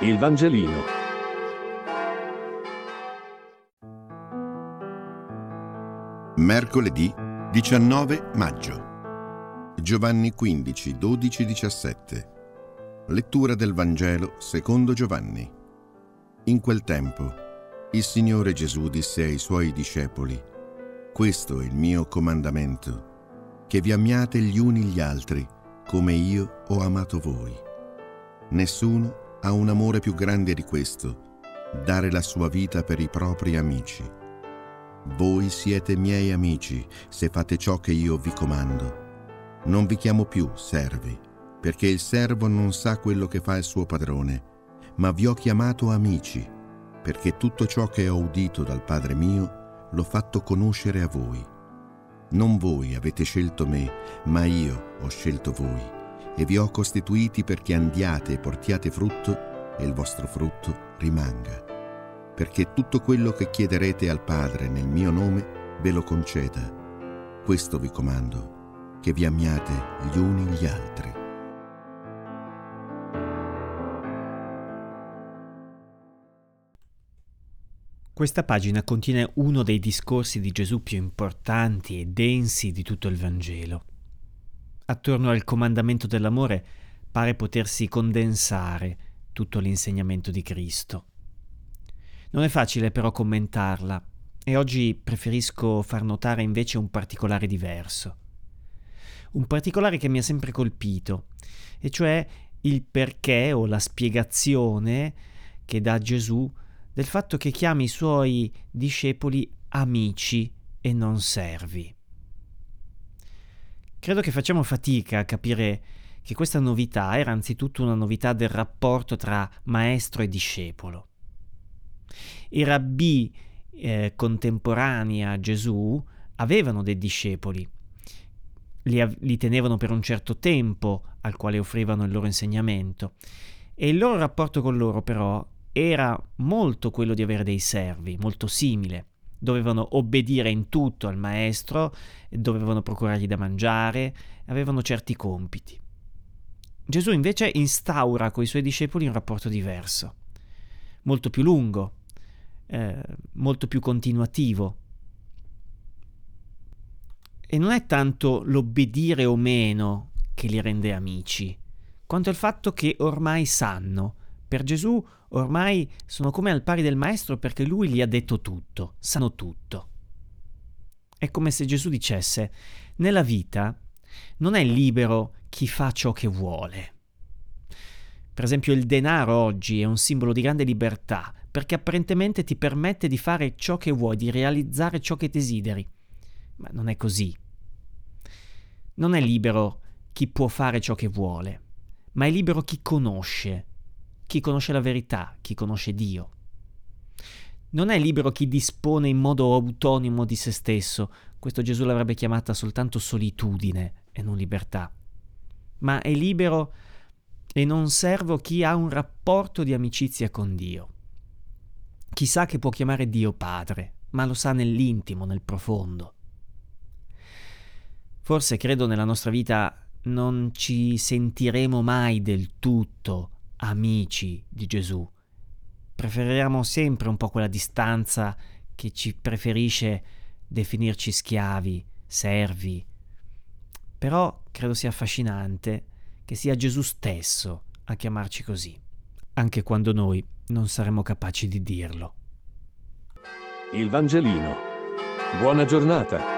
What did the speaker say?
Il Vangelino. Mercoledì 19 maggio. Giovanni 15, 12, 17. Lettura del Vangelo secondo Giovanni. In quel tempo, il Signore Gesù disse ai suoi discepoli, Questo è il mio comandamento, che vi amiate gli uni gli altri, come io ho amato voi. Nessuno ha un amore più grande di questo, dare la sua vita per i propri amici. Voi siete miei amici se fate ciò che io vi comando. Non vi chiamo più servi, perché il servo non sa quello che fa il suo padrone, ma vi ho chiamato amici, perché tutto ciò che ho udito dal Padre mio l'ho fatto conoscere a voi. Non voi avete scelto me, ma io ho scelto voi e vi ho costituiti perché andiate e portiate frutto e il vostro frutto rimanga. Perché tutto quello che chiederete al Padre nel mio nome ve lo conceda. Questo vi comando, che vi amiate gli uni gli altri. Questa pagina contiene uno dei discorsi di Gesù più importanti e densi di tutto il Vangelo attorno al comandamento dell'amore pare potersi condensare tutto l'insegnamento di Cristo. Non è facile però commentarla e oggi preferisco far notare invece un particolare diverso. Un particolare che mi ha sempre colpito, e cioè il perché o la spiegazione che dà Gesù del fatto che chiami i suoi discepoli amici e non servi. Credo che facciamo fatica a capire che questa novità era anzitutto una novità del rapporto tra maestro e discepolo. I rabbi eh, contemporanei a Gesù avevano dei discepoli, li, li tenevano per un certo tempo al quale offrivano il loro insegnamento. E il loro rapporto con loro però era molto quello di avere dei servi, molto simile dovevano obbedire in tutto al maestro, dovevano procurargli da mangiare, avevano certi compiti. Gesù invece instaura con i suoi discepoli un rapporto diverso, molto più lungo, eh, molto più continuativo. E non è tanto l'obbedire o meno che li rende amici, quanto il fatto che ormai sanno per Gesù ormai sono come al pari del Maestro perché lui gli ha detto tutto, sanno tutto. È come se Gesù dicesse, nella vita non è libero chi fa ciò che vuole. Per esempio il denaro oggi è un simbolo di grande libertà perché apparentemente ti permette di fare ciò che vuoi, di realizzare ciò che desideri. Ma non è così. Non è libero chi può fare ciò che vuole, ma è libero chi conosce chi conosce la verità, chi conosce Dio. Non è libero chi dispone in modo autonomo di se stesso, questo Gesù l'avrebbe chiamata soltanto solitudine e non libertà, ma è libero e non servo chi ha un rapporto di amicizia con Dio. Chi sa che può chiamare Dio Padre, ma lo sa nell'intimo, nel profondo. Forse credo nella nostra vita non ci sentiremo mai del tutto amici di Gesù. Preferiamo sempre un po' quella distanza che ci preferisce definirci schiavi, servi. Però credo sia affascinante che sia Gesù stesso a chiamarci così, anche quando noi non saremo capaci di dirlo. Il Vangelino. Buona giornata.